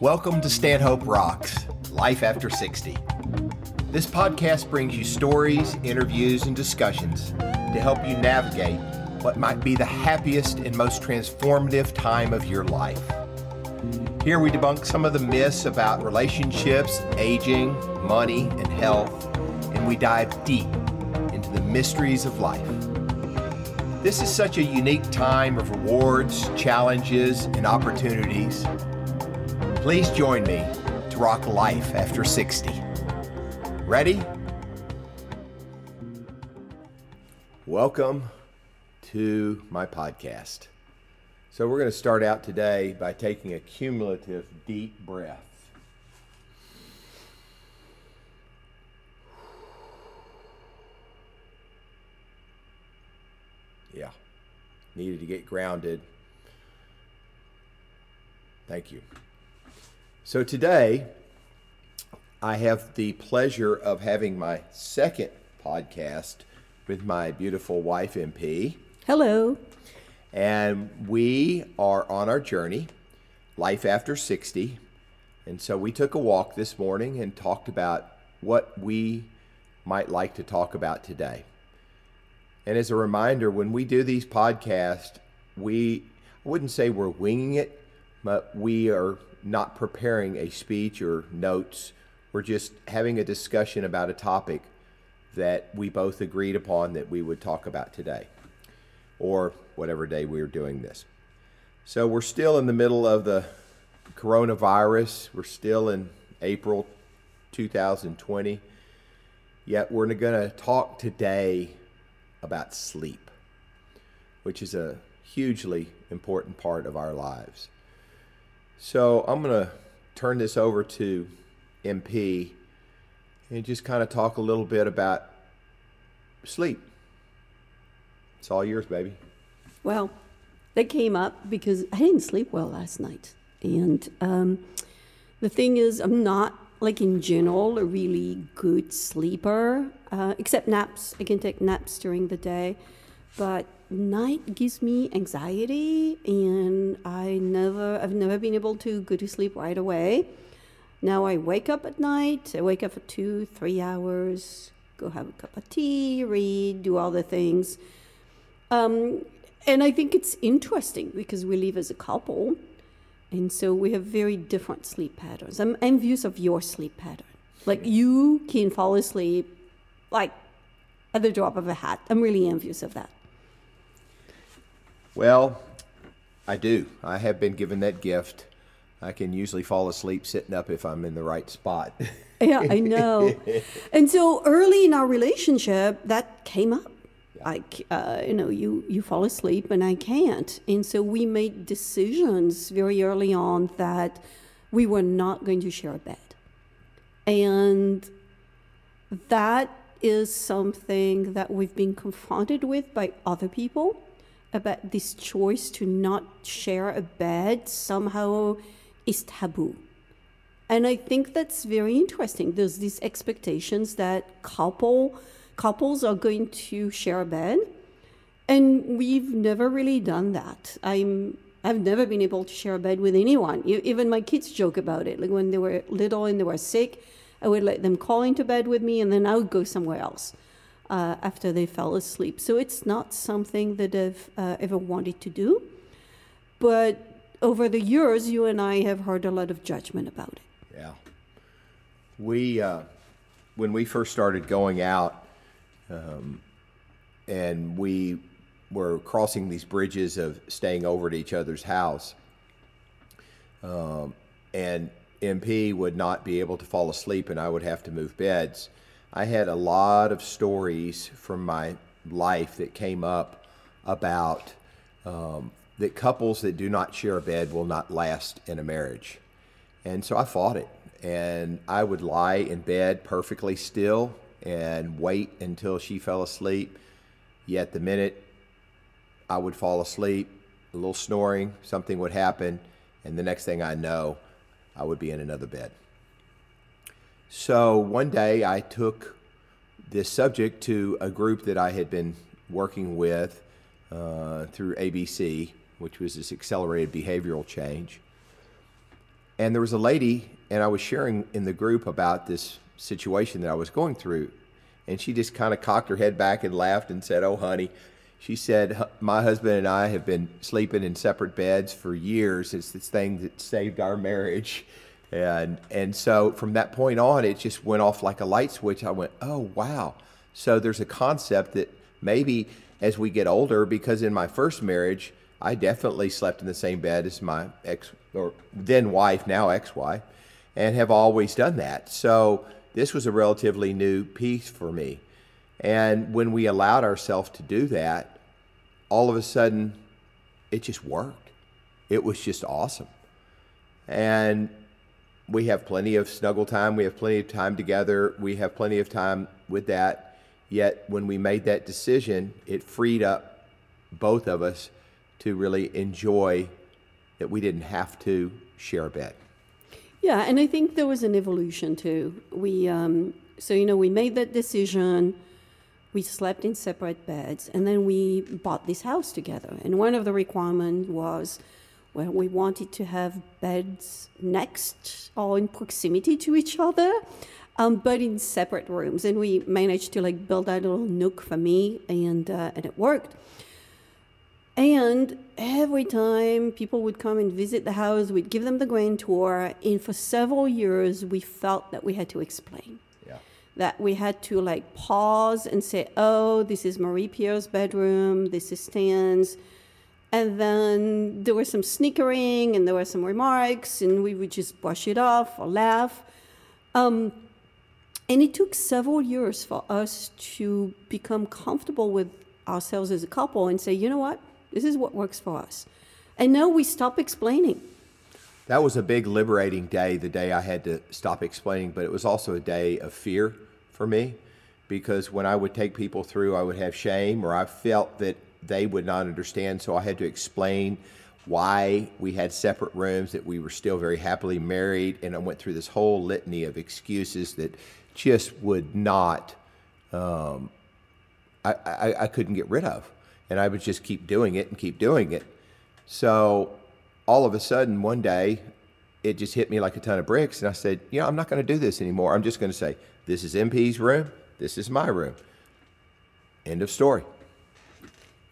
Welcome to Stanhope Rocks Life After 60. This podcast brings you stories, interviews, and discussions to help you navigate what might be the happiest and most transformative time of your life. Here we debunk some of the myths about relationships, aging, money, and health, and we dive deep into the mysteries of life. This is such a unique time of rewards, challenges, and opportunities. Please join me to rock life after 60. Ready? Welcome to my podcast. So, we're going to start out today by taking a cumulative deep breath. Yeah, needed to get grounded. Thank you. So today, I have the pleasure of having my second podcast with my beautiful wife, MP. Hello. And we are on our journey, Life After 60. And so we took a walk this morning and talked about what we might like to talk about today. And as a reminder, when we do these podcasts, we I wouldn't say we're winging it, but we are not preparing a speech or notes. We're just having a discussion about a topic that we both agreed upon that we would talk about today or whatever day we are doing this. So we're still in the middle of the coronavirus. We're still in April 2020. Yet we're going to talk today about sleep, which is a hugely important part of our lives. So I'm going to turn this over to MP and just kind of talk a little bit about sleep. It's all yours, baby. Well, that came up because I didn't sleep well last night. And um, the thing is, I'm not, like in general, a really good sleeper, uh, except naps. I can take naps during the day. But night gives me anxiety and I never I've never been able to go to sleep right away. Now I wake up at night, I wake up for two, three hours, go have a cup of tea, read, do all the things. Um, and I think it's interesting because we live as a couple and so we have very different sleep patterns. I'm envious of your sleep pattern. Like you can fall asleep like at the drop of a hat. I'm really envious of that. Well, I do. I have been given that gift. I can usually fall asleep sitting up if I'm in the right spot. yeah, I know. and so early in our relationship, that came up. Yeah. Like, uh, you know, you, you fall asleep and I can't. And so we made decisions very early on that we were not going to share a bed. And that is something that we've been confronted with by other people about this choice to not share a bed somehow is taboo. And I think that's very interesting. There's these expectations that couple couples are going to share a bed, and we've never really done that. I'm I've never been able to share a bed with anyone. Even my kids joke about it. Like when they were little and they were sick, I would let them call into bed with me, and then I would go somewhere else uh, after they fell asleep. So it's not something that I've uh, ever wanted to do. But over the years, you and I have heard a lot of judgment about it. Yeah. We, uh, when we first started going out, um, and we were crossing these bridges of staying over at each other's house, um, and MP would not be able to fall asleep, and I would have to move beds I had a lot of stories from my life that came up about um, that couples that do not share a bed will not last in a marriage. And so I fought it. And I would lie in bed perfectly still and wait until she fell asleep. Yet the minute I would fall asleep, a little snoring, something would happen, and the next thing I know, I would be in another bed. So one day I took this subject to a group that I had been working with uh, through ABC, which was this accelerated behavioral change. and there was a lady, and I was sharing in the group about this situation that I was going through, and she just kind of cocked her head back and laughed and said, "Oh, honey." She said, My husband and I have been sleeping in separate beds for years. It's this thing that saved our marriage. And, and so from that point on, it just went off like a light switch. I went, Oh, wow. So there's a concept that maybe as we get older, because in my first marriage, I definitely slept in the same bed as my ex or then wife, now ex wife, and have always done that. So this was a relatively new piece for me. And when we allowed ourselves to do that, all of a sudden, it just worked. It was just awesome. And we have plenty of snuggle time. We have plenty of time together. We have plenty of time with that. Yet, when we made that decision, it freed up both of us to really enjoy that we didn't have to share a bed. Yeah, and I think there was an evolution too. We, um, so you know, we made that decision we slept in separate beds and then we bought this house together and one of the requirements was well we wanted to have beds next or in proximity to each other um, but in separate rooms. And we managed to like build a little nook for me and uh, and it worked. And every time people would come and visit the house we'd give them the grand tour and for several years we felt that we had to explain. That we had to like pause and say, oh, this is Marie Pierre's bedroom, this is Stan's. And then there was some snickering and there were some remarks, and we would just brush it off or laugh. Um, and it took several years for us to become comfortable with ourselves as a couple and say, you know what, this is what works for us. And now we stop explaining. That was a big liberating day, the day I had to stop explaining, but it was also a day of fear for me because when I would take people through, I would have shame or I felt that they would not understand. So I had to explain why we had separate rooms, that we were still very happily married. And I went through this whole litany of excuses that just would not, um, I, I, I couldn't get rid of. And I would just keep doing it and keep doing it. So all of a sudden, one day, it just hit me like a ton of bricks. And I said, you know, I'm not going to do this anymore. I'm just going to say, this is MP's room. This is my room. End of story.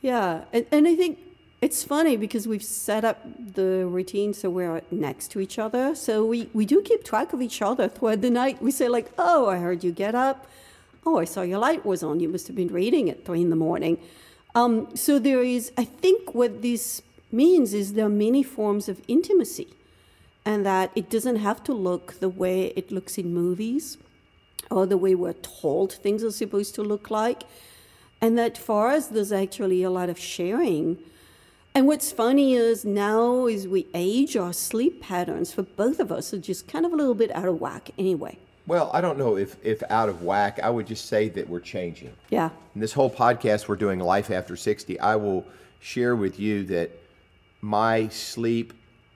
Yeah. And, and I think it's funny because we've set up the routine so we're next to each other. So we, we do keep track of each other throughout the night. We say, like, oh, I heard you get up. Oh, I saw your light was on. You must have been reading at three in the morning. Um, so there is, I think what this means is there are many forms of intimacy and that it doesn't have to look the way it looks in movies or the way we're told things are supposed to look like. And that for us, there's actually a lot of sharing. And what's funny is now, as we age, our sleep patterns for both of us are just kind of a little bit out of whack anyway. Well, I don't know if, if out of whack. I would just say that we're changing. Yeah. In this whole podcast we're doing, Life After 60, I will share with you that my sleep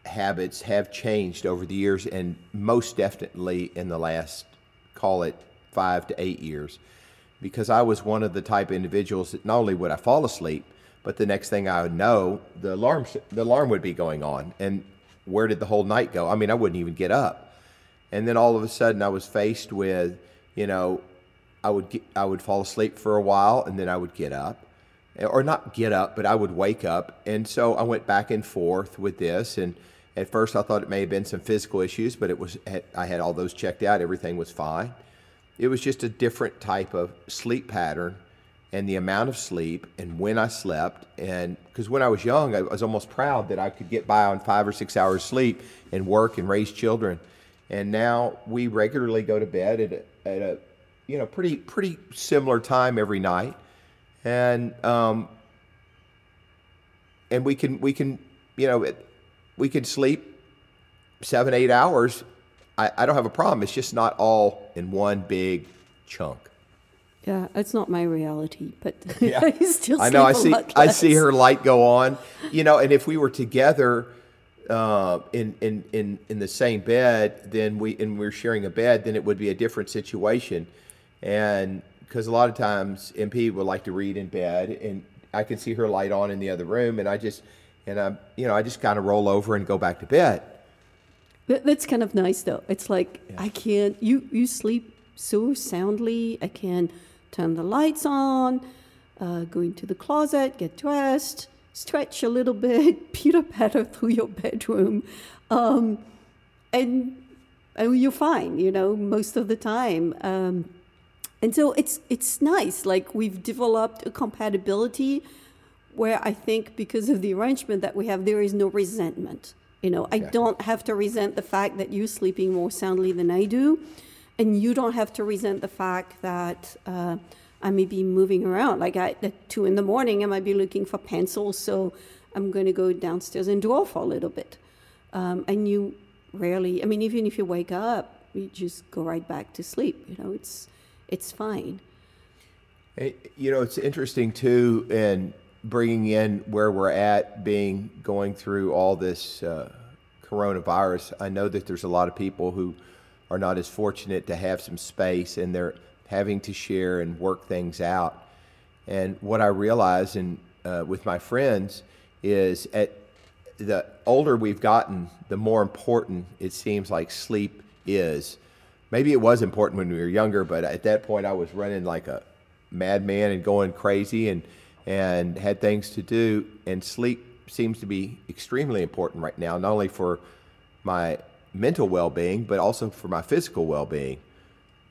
habits have changed over the years and most definitely in the last call it five to eight years, because I was one of the type of individuals that not only would I fall asleep, but the next thing I would know, the alarm the alarm would be going on, and where did the whole night go? I mean, I wouldn't even get up, and then all of a sudden I was faced with, you know, I would get, I would fall asleep for a while, and then I would get up, or not get up, but I would wake up, and so I went back and forth with this and at first, I thought it may have been some physical issues, but it was I had all those checked out. Everything was fine. It was just a different type of sleep pattern and the amount of sleep and when I slept. And because when I was young, I was almost proud that I could get by on five or six hours sleep and work and raise children. And now we regularly go to bed at a, at a you know pretty pretty similar time every night, and um, and we can we can you know we could sleep seven, eight hours. I, I don't have a problem. It's just not all in one big chunk. Yeah, it's not my reality, but yeah. I still I know. I see. I see her light go on. You know, and if we were together uh, in in in in the same bed, then we and we are sharing a bed, then it would be a different situation. And because a lot of times MP would like to read in bed, and I can see her light on in the other room, and I just and I, you know, I just kind of roll over and go back to bed. That, that's kind of nice though. It's like I can't. You you sleep so soundly. I can turn the lights on, uh, go into the closet, get dressed, stretch a little bit, pitter patter through your bedroom, um, and and you're fine. You know, most of the time. Um, and so it's it's nice. Like we've developed a compatibility where I think because of the arrangement that we have, there is no resentment. You know, I don't have to resent the fact that you're sleeping more soundly than I do, and you don't have to resent the fact that uh, I may be moving around. Like I, at two in the morning, I might be looking for pencils, so I'm going to go downstairs and draw for a little bit. Um, and you rarely, I mean, even if you wake up, you just go right back to sleep. You know, it's it's fine. You know, it's interesting too, and bringing in where we're at, being going through all this uh, coronavirus. I know that there's a lot of people who are not as fortunate to have some space, and they're having to share and work things out. And what I realize, and uh, with my friends, is at the older we've gotten, the more important it seems like sleep is. Maybe it was important when we were younger, but at that point I was running like a madman and going crazy and and had things to do. And sleep seems to be extremely important right now, not only for my mental well being, but also for my physical well being.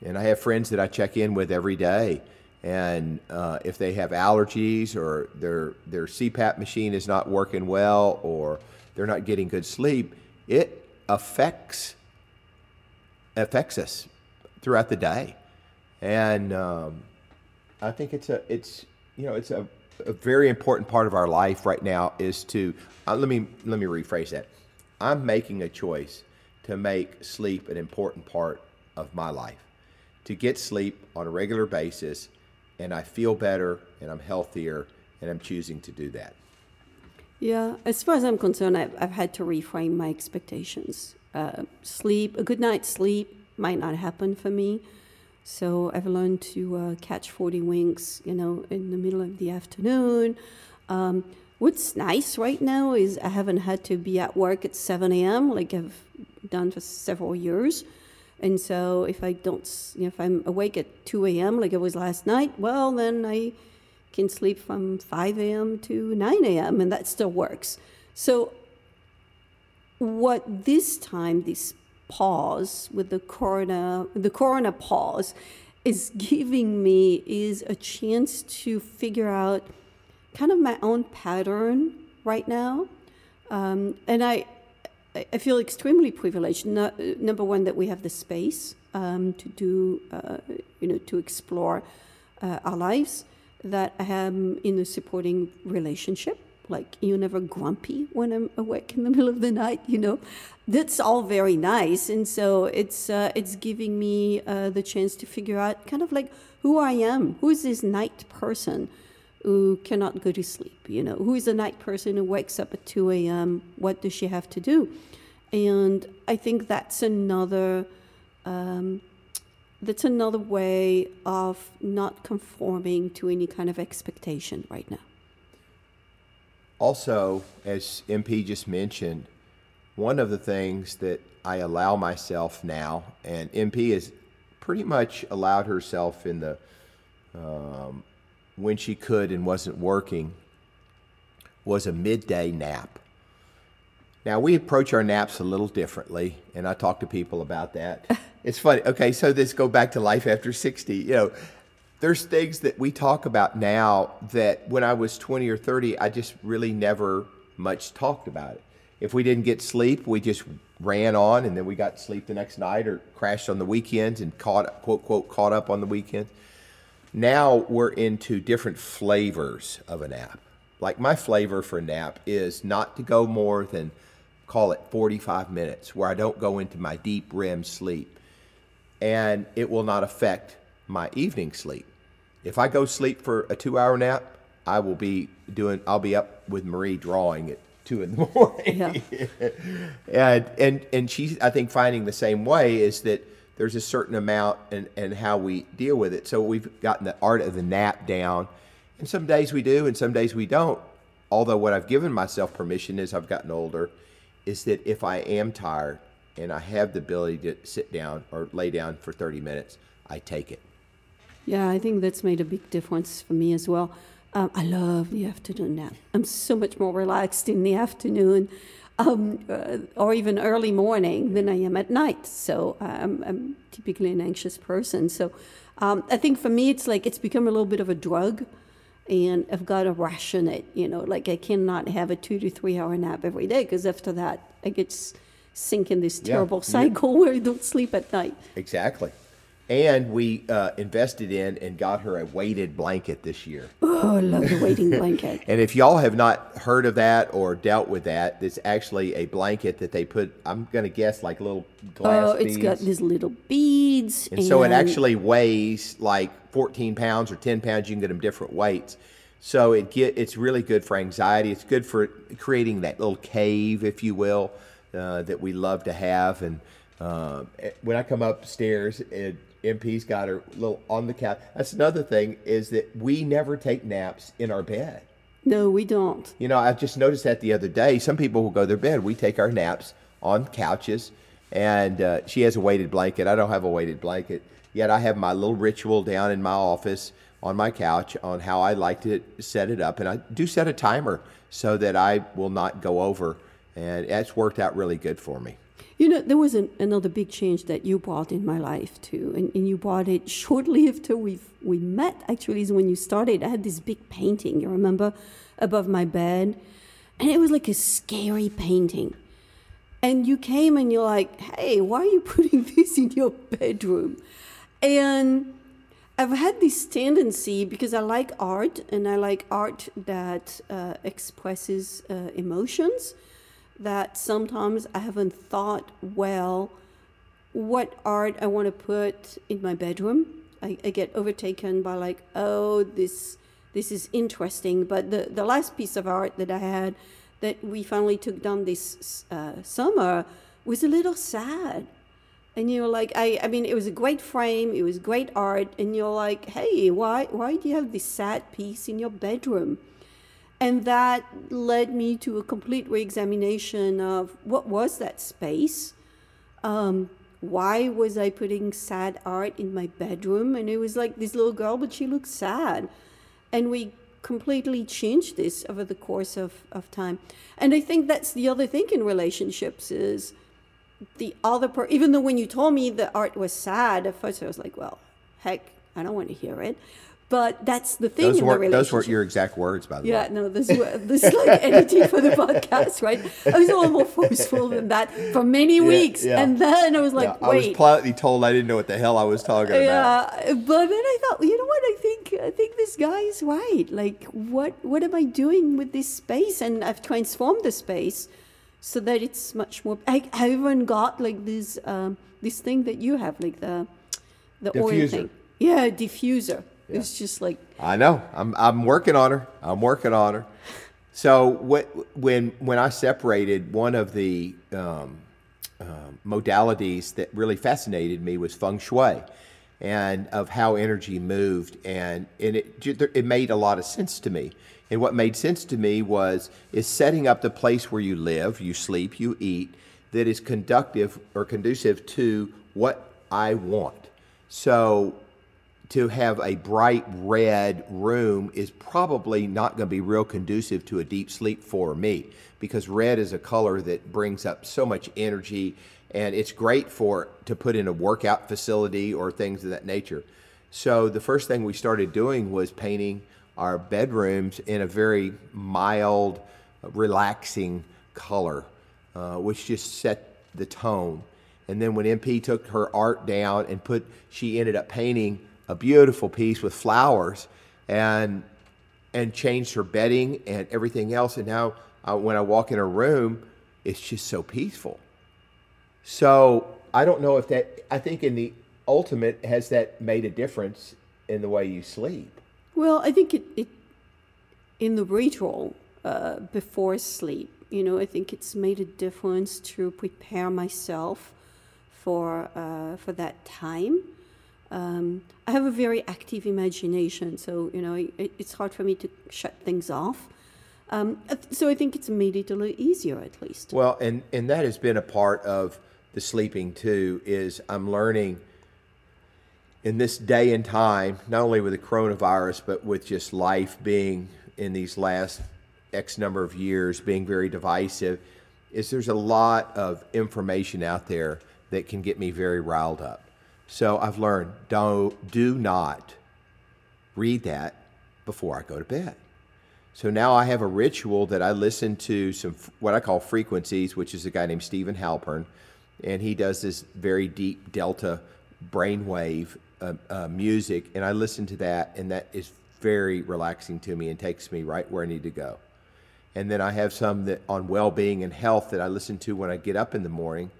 And I have friends that I check in with every day. And uh, if they have allergies or their, their CPAP machine is not working well or they're not getting good sleep, it affects affects us throughout the day. And um, I think it's a it's you know it's a, a very important part of our life right now is to uh, let me let me rephrase that. I'm making a choice to make sleep an important part of my life. To get sleep on a regular basis and I feel better and I'm healthier and I'm choosing to do that. Yeah, as far as I'm concerned, I've, I've had to reframe my expectations. Uh, sleep, a good night's sleep might not happen for me. So I've learned to uh, catch 40 winks, you know, in the middle of the afternoon. Um, what's nice right now is I haven't had to be at work at 7 a.m. like I've done for several years. And so if I don't, you know, if I'm awake at 2 a.m. like it was last night, well, then I can sleep from 5 a.m. to 9 a.m. and that still works. So what this time, this pause with the corona, the corona pause, is giving me is a chance to figure out kind of my own pattern right now, um, and I I feel extremely privileged. No, number one, that we have the space um, to do, uh, you know, to explore uh, our lives. That I am in a supporting relationship. Like you're never grumpy when I'm awake in the middle of the night. You know, that's all very nice, and so it's uh, it's giving me uh, the chance to figure out kind of like who I am. Who is this night person? who cannot go to sleep. You know, who is a night person who wakes up at 2 a.m.? What does she have to do? And I think that's another. Um, that's another way of not conforming to any kind of expectation right now. Also, as MP just mentioned, one of the things that I allow myself now, and MP has pretty much allowed herself in the um, when she could and wasn't working was a midday nap. Now, we approach our naps a little differently, and I talk to people about that. it's funny. Okay, so let's go back to life after 60. You know, there's things that we talk about now that when I was 20 or 30, I just really never much talked about it. If we didn't get sleep, we just ran on and then we got sleep the next night or crashed on the weekends and caught, quote, quote, caught up on the weekends now we're into different flavors of a nap. Like my flavor for a nap is not to go more than call it 45 minutes where I don't go into my deep REM sleep and it will not affect my evening sleep. If I go sleep for a 2-hour nap, I will be doing I'll be up with Marie drawing at 2 in the morning. Yeah. and and and she's I think finding the same way is that there's a certain amount and, and how we deal with it. So we've gotten the art of the nap down. And some days we do, and some days we don't. Although, what I've given myself permission as I've gotten older is that if I am tired, and I have the ability to sit down or lay down for 30 minutes, I take it. Yeah, I think that's made a big difference for me as well. Um, I love the afternoon nap. I'm so much more relaxed in the afternoon um, uh, or even early morning than I am at night. So I'm, I'm typically an anxious person. So um, I think for me, it's like it's become a little bit of a drug. And I've got to ration it, you know, like I cannot have a two to three hour nap every day because after that, I get sink in this terrible yeah. cycle where I don't sleep at night. Exactly. And we uh, invested in and got her a weighted blanket this year. Oh, I love the weighting blanket. and if y'all have not heard of that or dealt with that, it's actually a blanket that they put, I'm going to guess, like little glass Oh, it's beads. got these little beads. And, so it actually weighs like 14 pounds or 10 pounds. You can get them different weights. So it get it's really good for anxiety. It's good for creating that little cave, if you will, uh, that we love to have. And uh, when I come upstairs, it, MP's got her little on the couch. That's another thing is that we never take naps in our bed. No, we don't. You know, I just noticed that the other day. Some people will go to their bed. We take our naps on couches, and uh, she has a weighted blanket. I don't have a weighted blanket yet. I have my little ritual down in my office on my couch on how I like to set it up, and I do set a timer so that I will not go over, and that's worked out really good for me. You know, there was an, another big change that you brought in my life too, and, and you brought it shortly after we we met. Actually, is when you started. I had this big painting. You remember, above my bed, and it was like a scary painting. And you came and you're like, "Hey, why are you putting this in your bedroom?" And I've had this tendency because I like art and I like art that uh, expresses uh, emotions that sometimes I haven't thought well what art I want to put in my bedroom. I, I, get overtaken by like, oh, this this is interesting. But the, the last piece of art that I had that we finally took down this uh, summer was a little sad. And you're like, I, I mean, it was a great frame, it was great art, and you're like, hey, why why do you have this sad piece in your bedroom? And that led me to a complete reexamination of what was that space? Um, why was I putting sad art in my bedroom? And it was like this little girl, but she looked sad. And we completely changed this over the course of, of time. And I think that's the other thing in relationships is the other part even though when you told me the art was sad, at first I was like, well, heck, I don't want to hear it. But that's the thing those in were, the relationship. Those weren't your exact words, by the yeah, way. Yeah, no, this this is like editing for the podcast, right? I was a little more forceful than that for many weeks, yeah. and then I was like, wait. I was politely told I didn't know what the hell I was talking about. Yeah, but then I thought, you know what? I think I think this guy is right. Like, what what am I doing with this space? And I've transformed the space so that it's much more. I, I even got like this um, this thing that you have, like the the oil thing. Yeah, diffuser. It's just like I know. I'm I'm working on her. I'm working on her. So what, when when I separated, one of the um, um modalities that really fascinated me was feng shui, and of how energy moved, and and it it made a lot of sense to me. And what made sense to me was is setting up the place where you live, you sleep, you eat, that is conductive or conducive to what I want. So to have a bright red room is probably not going to be real conducive to a deep sleep for me because red is a color that brings up so much energy and it's great for to put in a workout facility or things of that nature. So the first thing we started doing was painting our bedrooms in a very mild, relaxing color, uh, which just set the tone. And then when MP took her art down and put, she ended up painting a beautiful piece with flowers and and changed her bedding and everything else. And now uh, when I walk in her room, it's just so peaceful. So I don't know if that. I think in the ultimate, has that made a difference in the way you sleep? Well, I think it, it in the ritual uh, before sleep. You know, I think it's made a difference to prepare myself for uh, for that time. Um, I have a very active imagination, so you know it, it's hard for me to shut things off. Um, so I think it's made it a little easier, at least. Well, and and that has been a part of the sleeping too is I'm learning in this day and time, not only with the coronavirus, but with just life being in these last X number of years being very divisive, is there's a lot of information out there that can get me very riled up. So I've learned don't do not read that before I go to bed. So now I have a ritual that I listen to some what I call frequencies, which is a guy named Steven Halpern, and he does this very deep delta brainwave uh, uh, music, and I listen to that, and that is very relaxing to me and takes me right where I need to go. And then I have some that on well-being and health that I listen to when I get up in the morning,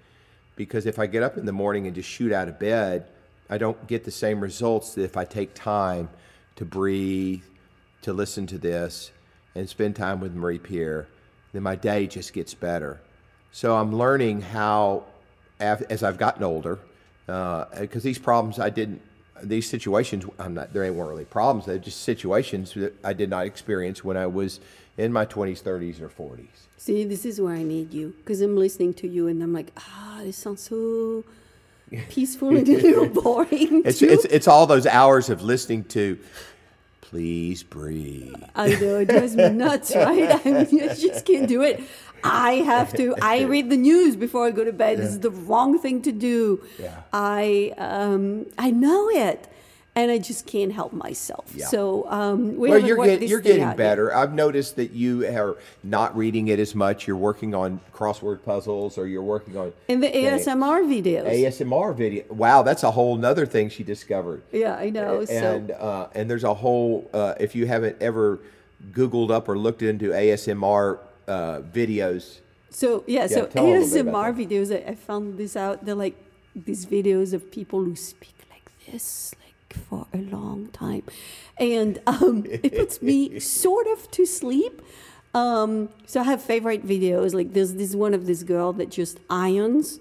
because if I get up in the morning and just shoot out of bed, I don't get the same results that if I take time to breathe, to listen to this, and spend time with Marie Pierre, then my day just gets better. So I'm learning how, as I've gotten older, because uh, these problems I didn't, these situations, I'm not, there ain't weren't really problems. They're just situations that I did not experience when I was in my 20s, 30s, or 40s. See, this is where I need you because I'm listening to you and I'm like, ah, this sounds so peaceful and a little boring. It's, it's, it's all those hours of listening to please breathe. I know it drives me nuts, right? I mean, I just can't do it. I have to. I read the news before I go to bed. Yeah. This is the wrong thing to do. Yeah. I um, I know it and I just can't help myself. Yeah. So um, we well, you're, get, you're getting better. I've noticed that you are not reading it as much. You're working on crossword puzzles, or you're working on in the ASMR videos. ASMR video. Wow, that's a whole other thing she discovered. Yeah, I know. And so. uh, and there's a whole. Uh, if you haven't ever Googled up or looked into ASMR uh, videos. So yeah, yeah so ASMR videos. I, I found this out. They're like these videos of people who speak like this for a long time. And um, it puts me sort of to sleep. Um, so I have favorite videos. Like there's this one of this girl that just irons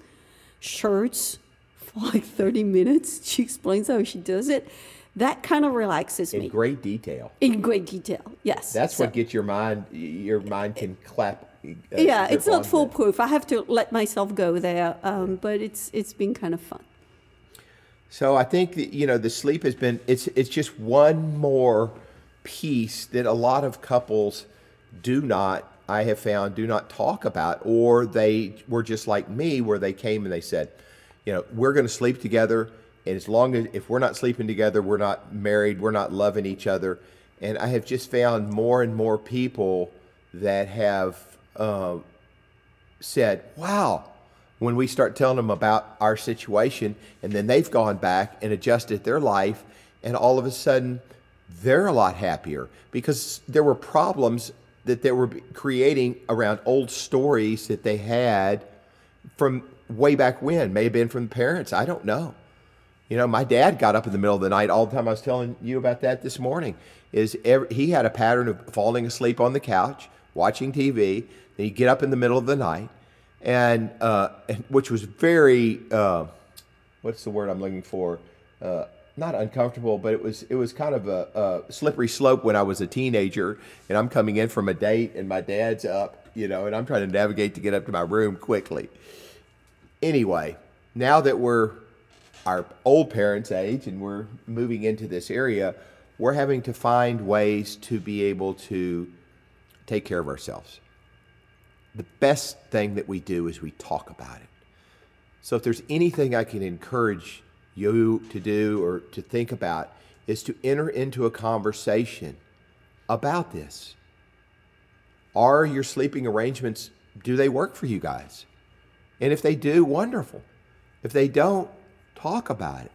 shirts for like 30 minutes. She explains how she does it. That kind of relaxes in me. In great detail. In great detail, yes. That's so, what gets your mind. Your mind can clap. Uh, yeah, it's not foolproof. I have to let myself go there, um, but it's it's been kind of fun. So I think that, you know the sleep has been it's it's just one more piece that a lot of couples do not I have found do not talk about or they were just like me where they came and they said, you know, we're going to sleep together and as long as if we're not sleeping together, we're not married, we're not loving each other. And I have just found more and more people that have uh, said, "Wow, when we start telling them about our situation and then they've gone back and adjusted their life and all of a sudden they're a lot happier. Because there were problems that they were creating around old stories that they had from way back when may have been from the parents i don't know. You know my dad got up in the middle of the night all the time i was telling you about that this morning is every, he had a pattern of falling asleep on the couch watching tv then he'd get up in the middle of the night and, uh, and which was very uh, what's the word I'm looking for? Uh, not uncomfortable, but it was it was kind of a, a, slippery slope when I was a teenager, and I'm coming in from a date, and my dad's up, you know, and I'm trying to navigate to get up to my room quickly. Anyway, now that we're our old parents' age and we're moving into this area, we're having to find ways to be able to take care of ourselves the best thing that we do is we talk about it. So if there's anything I can encourage you to do or to think about is to enter into a conversation about this. Are your sleeping arrangements do they work for you guys? And if they do, wonderful. If they don't, talk about it.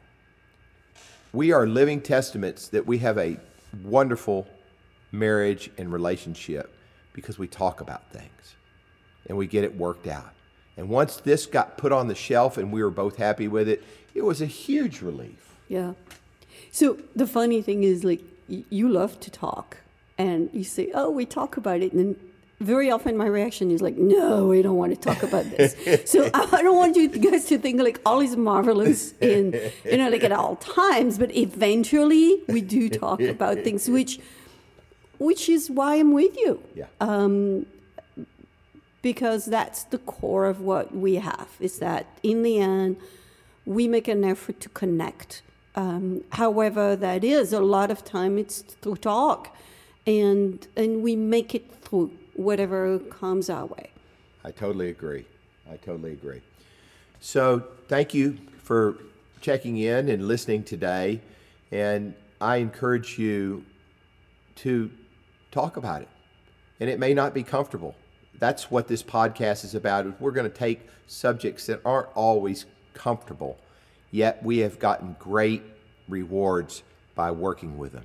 We are living testaments that we have a wonderful marriage and relationship because we talk about things and we get it worked out. And once this got put on the shelf and we were both happy with it, it was a huge relief. Yeah. So the funny thing is, like, you love to talk, and you say, "Oh, we talk about it," and then very often my reaction is like, "No, we don't want to talk about this." so I don't want you guys to think like all is marvelous in you know like at all times, but eventually we do talk about things, which which is why I'm with you. Yeah. Um, because that's the core of what we have is that in the end we make an effort to connect. Um, however that is a lot of time it's through talk and and we make it through whatever comes our way. I totally agree. I totally agree. So thank you for checking in and listening today and i encourage you to talk about it. And it may not be comfortable that's what this podcast is about. We're going to take subjects that aren't always comfortable, yet we have gotten great rewards by working with them.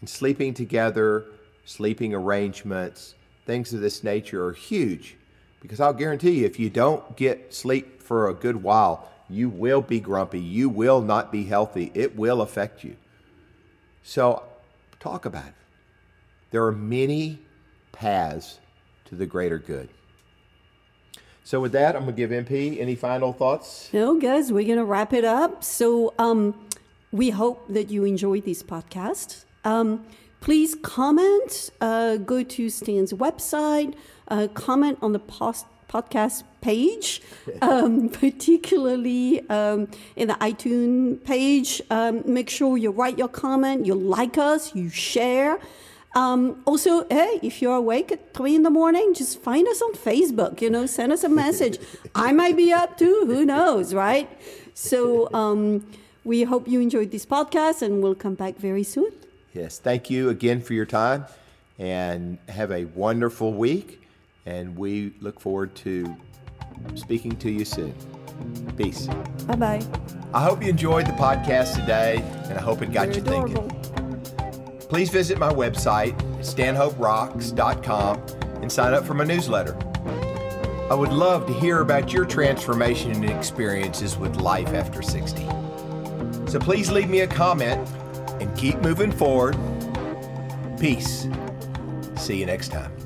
And sleeping together, sleeping arrangements, things of this nature are huge because I'll guarantee you, if you don't get sleep for a good while, you will be grumpy. You will not be healthy. It will affect you. So, talk about it. There are many paths to the greater good. So with that, I'm gonna give MP any final thoughts. No, guys, we're gonna wrap it up. So um, we hope that you enjoyed this podcast. Um, please comment. Uh, go to Stan's website. Uh, comment on the post podcast page, um, particularly um, in the iTunes page. Um, make sure you write your comment, you like us, you share. Um, also, hey, if you're awake at three in the morning, just find us on Facebook. You know, send us a message. I might be up too. Who knows, right? So um, we hope you enjoyed this podcast, and we'll come back very soon. Yes, thank you again for your time, and have a wonderful week. And we look forward to speaking to you soon. Peace. Bye bye. I hope you enjoyed the podcast today, and I hope it got You're you adorable. thinking please visit my website, stanhoperocks.com, and sign up for my newsletter. I would love to hear about your transformation and experiences with life after 60. So please leave me a comment and keep moving forward. Peace. See you next time.